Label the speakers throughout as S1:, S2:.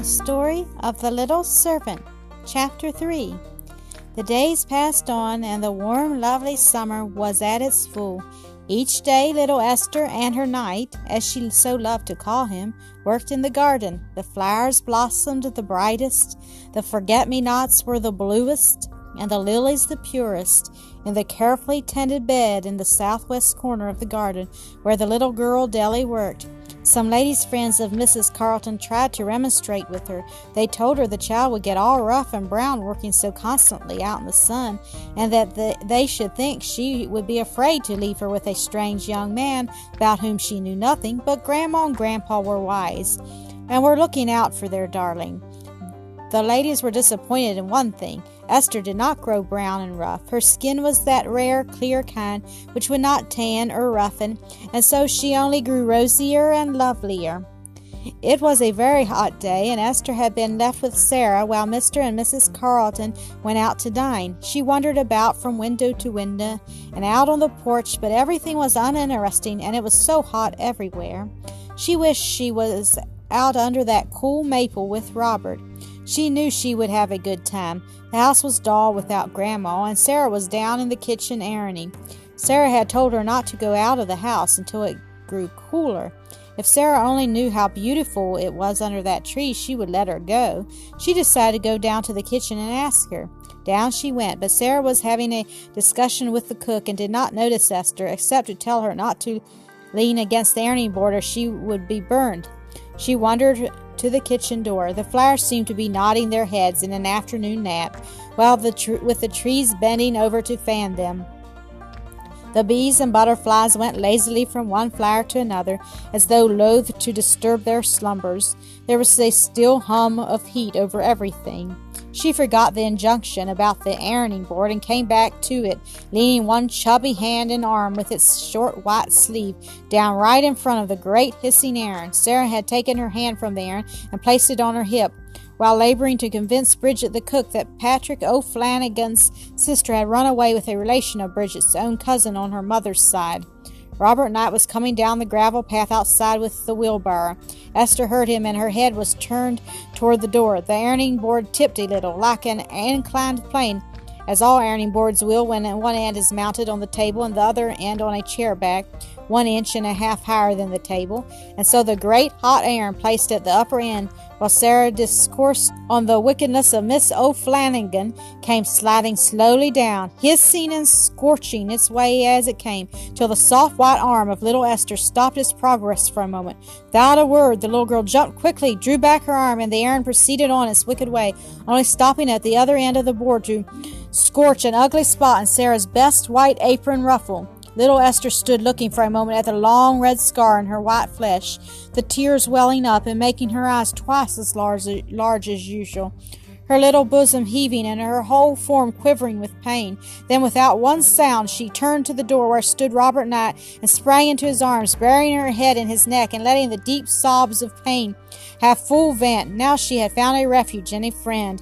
S1: The Story of the Little Servant, Chapter 3 The days passed on, and the warm, lovely summer was at its full. Each day, little Esther and her knight, as she so loved to call him, worked in the garden. The flowers blossomed the brightest, the forget me nots were the bluest, and the lilies the purest, in the carefully tended bed in the southwest corner of the garden where the little girl Delly worked. Some ladies' friends of Mrs. Carleton tried to remonstrate with her. They told her the child would get all rough and brown working so constantly out in the sun, and that the, they should think she would be afraid to leave her with a strange young man about whom she knew nothing. But Grandma and Grandpa were wise, and were looking out for their darling. The ladies were disappointed in one thing. Esther did not grow brown and rough. Her skin was that rare, clear kind which would not tan or roughen, and so she only grew rosier and lovelier. It was a very hot day, and Esther had been left with Sarah while Mr. and Mrs. Carleton went out to dine. She wandered about from window to window and out on the porch, but everything was uninteresting, and it was so hot everywhere. She wished she was out under that cool maple with Robert. She knew she would have a good time. The house was dull without Grandma, and Sarah was down in the kitchen ironing. Sarah had told her not to go out of the house until it grew cooler. If Sarah only knew how beautiful it was under that tree, she would let her go. She decided to go down to the kitchen and ask her. Down she went, but Sarah was having a discussion with the cook and did not notice Esther, except to tell her not to lean against the ironing board or she would be burned. She wandered to the kitchen door. The flowers seemed to be nodding their heads in an afternoon nap, while the tr- with the trees bending over to fan them. The bees and butterflies went lazily from one flower to another, as though loath to disturb their slumbers. There was a still hum of heat over everything. She forgot the injunction about the ironing board and came back to it, leaning one chubby hand and arm with its short white sleeve down right in front of the great hissing iron. Sarah had taken her hand from the iron and placed it on her hip, while laboring to convince Bridget the cook that Patrick O'Flanagan's sister had run away with a relation of Bridget's own cousin on her mother's side. Robert Knight was coming down the gravel path outside with the wheelbarrow. Esther heard him, and her head was turned toward the door. The ironing board tipped a little, like an inclined plane, as all ironing boards will when one end is mounted on the table and the other end on a chair back one inch and a half higher than the table, and so the great hot iron placed at the upper end, while Sarah discoursed on the wickedness of Miss O'Flanagan, came sliding slowly down, hissing and scorching its way as it came, till the soft white arm of little Esther stopped its progress for a moment. Without a word, the little girl jumped quickly, drew back her arm, and the iron proceeded on its wicked way, only stopping at the other end of the board to scorch an ugly spot in Sarah's best white apron ruffle. Little Esther stood looking for a moment at the long red scar in her white flesh, the tears welling up and making her eyes twice as large, large as usual her little bosom heaving and her whole form quivering with pain. Then, without one sound, she turned to the door where stood Robert Knight and sprang into his arms, burying her head in his neck and letting the deep sobs of pain have full vent. Now she had found a refuge and a friend.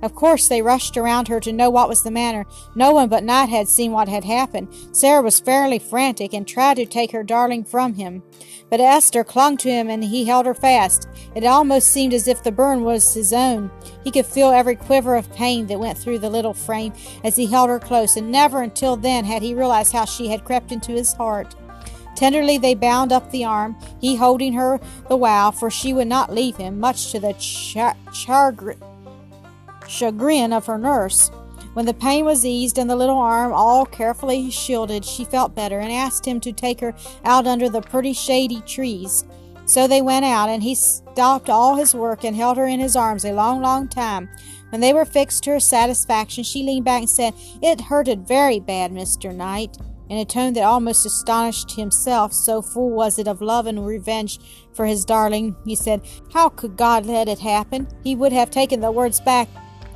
S1: Of course, they rushed around her to know what was the matter. No one but Knight had seen what had happened. Sarah was fairly frantic and tried to take her darling from him. But Esther clung to him and he held her fast. It almost seemed as if the burn was his own. He could feel every quiver of pain that went through the little frame as he held her close, and never until then had he realized how she had crept into his heart. Tenderly they bound up the arm, he holding her the while, for she would not leave him, much to the char- chagrin chagrin of her nurse. When the pain was eased and the little arm all carefully shielded, she felt better and asked him to take her out under the pretty shady trees. So they went out, and he stopped all his work and held her in his arms a long, long time. When they were fixed to her satisfaction, she leaned back and said, It hurted very bad, Mr. Knight, in a tone that almost astonished himself, so full was it of love and revenge for his darling. He said, How could God let it happen? He would have taken the words back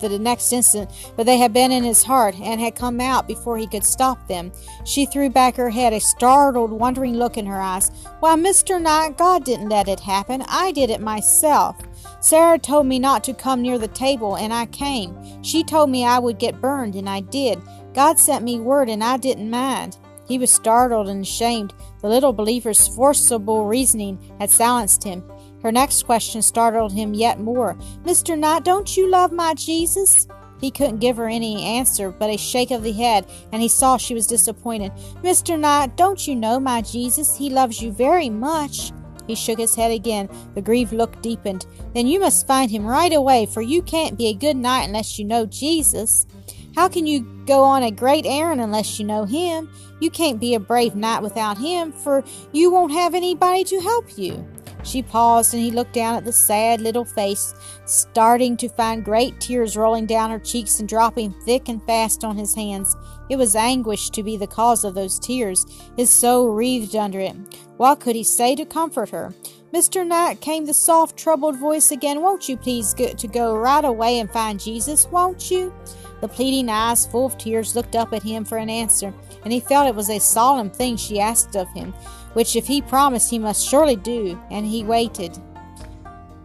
S1: the next instant, but they had been in his heart and had come out before he could stop them. She threw back her head, a startled, wondering look in her eyes. Why, Mr. Knight, God didn't let it happen. I did it myself. Sarah told me not to come near the table, and I came. She told me I would get burned, and I did. God sent me word, and I didn't mind. He was startled and ashamed. The little believer's forcible reasoning had silenced him. Her next question startled him yet more. Mr. Knight, don't you love my Jesus? He couldn't give her any answer but a shake of the head, and he saw she was disappointed. Mr. Knight, don't you know my Jesus? He loves you very much. He shook his head again. The grieved look deepened. Then you must find him right away, for you can't be a good knight unless you know Jesus. How can you go on a great errand unless you know him? You can't be a brave knight without him, for you won't have anybody to help you. She paused, and he looked down at the sad little face, starting to find great tears rolling down her cheeks and dropping thick and fast on his hands. It was anguish to be the cause of those tears. His soul wreathed under it. What could he say to comfort her? Mr. Knight, came the soft, troubled voice again. Won't you please go to go right away and find Jesus? Won't you? The pleading eyes, full of tears, looked up at him for an answer, and he felt it was a solemn thing she asked of him which if he promised he must surely do, and he waited.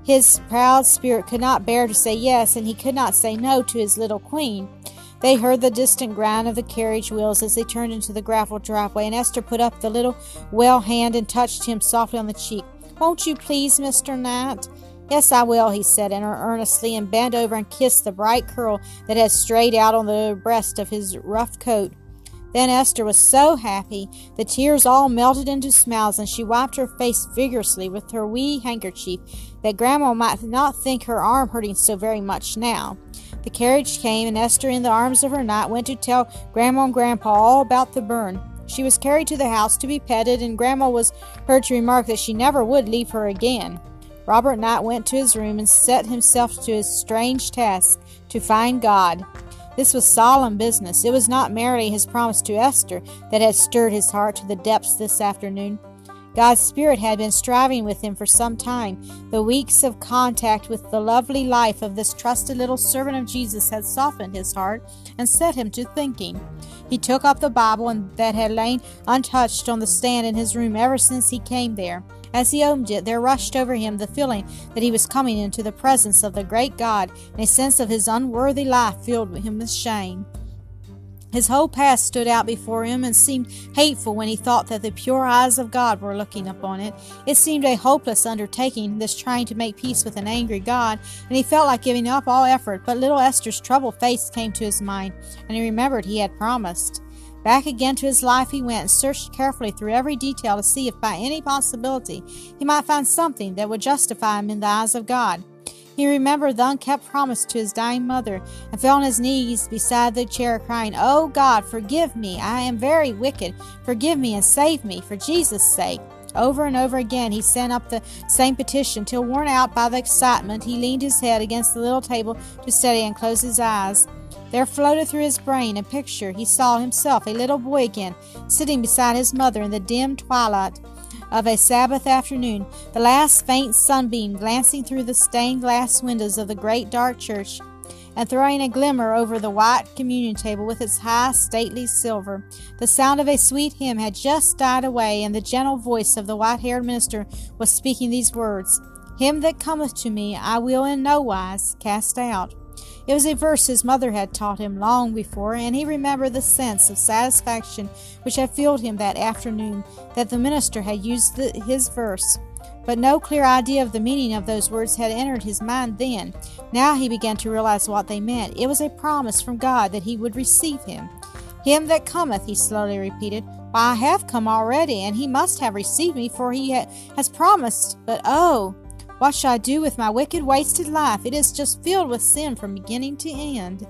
S1: His proud spirit could not bear to say yes, and he could not say no to his little queen. They heard the distant grind of the carriage wheels as they turned into the gravel driveway, and Esther put up the little well hand and touched him softly on the cheek. Won't you please, Mr. Knight? Yes, I will, he said earnestly, and bent over and kissed the bright curl that had strayed out on the breast of his rough coat. Then Esther was so happy, the tears all melted into smiles, and she wiped her face vigorously with her wee handkerchief, that Grandma might not think her arm hurting so very much now. The carriage came, and Esther, in the arms of her knight, went to tell Grandma and Grandpa all about the burn. She was carried to the house to be petted, and Grandma was heard to remark that she never would leave her again. Robert Knight went to his room and set himself to his strange task to find God. This was solemn business. It was not merely his promise to Esther that had stirred his heart to the depths this afternoon. God's Spirit had been striving with him for some time. The weeks of contact with the lovely life of this trusted little servant of Jesus had softened his heart and set him to thinking. He took up the Bible that had lain untouched on the stand in his room ever since he came there. As he opened it, there rushed over him the feeling that he was coming into the presence of the great God, and a sense of his unworthy life filled him with shame. His whole past stood out before him and seemed hateful when he thought that the pure eyes of God were looking upon it. It seemed a hopeless undertaking, this trying to make peace with an angry God, and he felt like giving up all effort. But little Esther's troubled face came to his mind, and he remembered he had promised. Back again to his life he went and searched carefully through every detail to see if by any possibility he might find something that would justify him in the eyes of God. He remembered the unkept promise to his dying mother, and fell on his knees beside the chair, crying, Oh God, forgive me! I am very wicked. Forgive me and save me, for Jesus' sake. Over and over again he sent up the same petition, till worn out by the excitement, he leaned his head against the little table to steady and close his eyes. There floated through his brain a picture. He saw himself, a little boy again, sitting beside his mother in the dim twilight of a Sabbath afternoon, the last faint sunbeam glancing through the stained glass windows of the great dark church and throwing a glimmer over the white communion table with its high, stately silver. The sound of a sweet hymn had just died away, and the gentle voice of the white haired minister was speaking these words Him that cometh to me I will in no wise cast out. It was a verse his mother had taught him long before, and he remembered the sense of satisfaction which had filled him that afternoon that the minister had used the, his verse. But no clear idea of the meaning of those words had entered his mind then. Now he began to realize what they meant. It was a promise from God that he would receive him. Him that cometh, he slowly repeated. Why, I have come already, and he must have received me, for he ha- has promised. But oh, what shall I do with my wicked, wasted life? It is just filled with sin from beginning to end.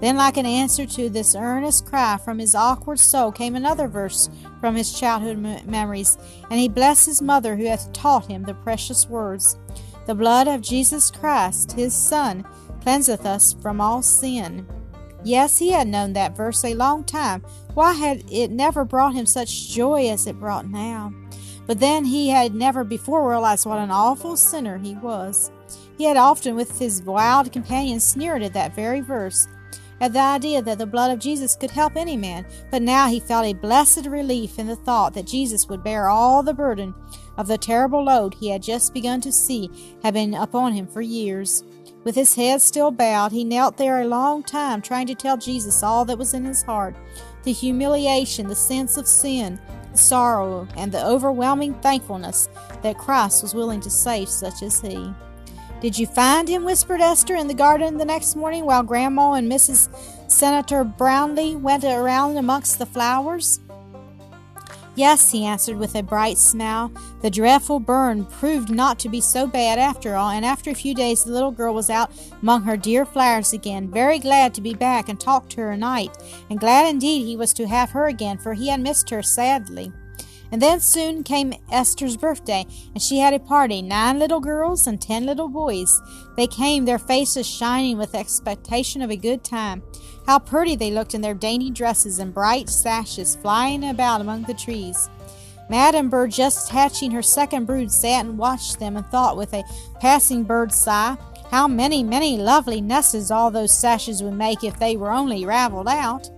S1: Then, like an answer to this earnest cry from his awkward soul, came another verse from his childhood memories, and he blessed his mother who had taught him the precious words The blood of Jesus Christ, his Son, cleanseth us from all sin. Yes, he had known that verse a long time. Why had it never brought him such joy as it brought now? But then he had never before realized what an awful sinner he was. He had often, with his wild companions, sneered at that very verse, at the idea that the blood of Jesus could help any man, but now he felt a blessed relief in the thought that Jesus would bear all the burden of the terrible load he had just begun to see had been upon him for years. With his head still bowed, he knelt there a long time, trying to tell Jesus all that was in his heart the humiliation, the sense of sin, sorrow and the overwhelming thankfulness that Christ was willing to save such as he. Did you find him? whispered Esther in the garden the next morning while Grandma and Mrs. Senator Brownlee went around amongst the flowers. Yes, he answered with a bright smile. The dreadful burn proved not to be so bad after all, and after a few days the little girl was out among her dear flowers again, very glad to be back and talk to her at night, and glad indeed he was to have her again, for he had missed her sadly. And then soon came Esther's birthday, and she had a party nine little girls and ten little boys. They came, their faces shining with expectation of a good time. How pretty they looked in their dainty dresses and bright sashes flying about among the trees. Madam Bird, just hatching her second brood, sat and watched them and thought with a passing bird sigh, how many, many lovely nests all those sashes would make if they were only raveled out.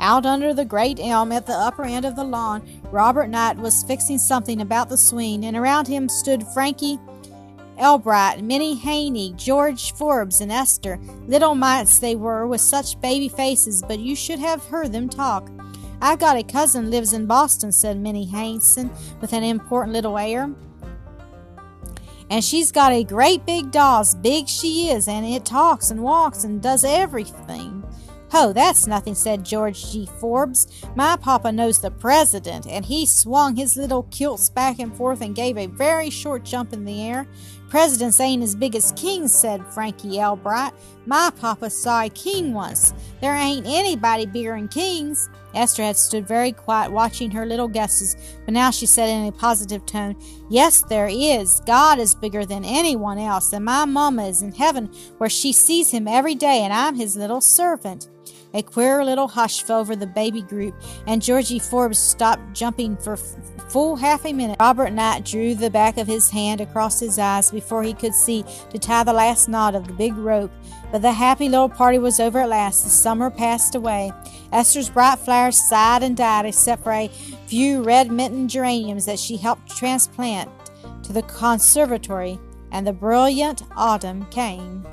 S1: Out under the great elm at the upper end of the lawn, Robert Knight was fixing something about the swing, and around him stood Frankie Elbright, Minnie Haney, George Forbes, and Esther. Little mites they were, with such baby faces, but you should have heard them talk. I've got a cousin lives in Boston, said Minnie Hanson with an important little air. And she's got a great big doll, as big she is, and it talks and walks and does everything. Oh, that's nothing, said Georgie Forbes. My papa knows the president, and he swung his little kilts back and forth and gave a very short jump in the air. Presidents ain't as big as kings, said Frankie Elbright. My papa saw a king once. There ain't anybody bigger than kings. Esther had stood very quiet, watching her little guesses, but now she said in a positive tone, Yes, there is. God is bigger than anyone else, and my mamma is in heaven, where she sees him every day, and I'm his little servant. A queer little hush fell over the baby group, and Georgie Forbes stopped jumping for full half a minute. Robert Knight drew the back of his hand across his eyes before he could see to tie the last knot of the big rope. But the happy little party was over at last. The summer passed away. Esther's bright flowers sighed and died, except for a few red mitten geraniums that she helped transplant to the conservatory, and the brilliant autumn came.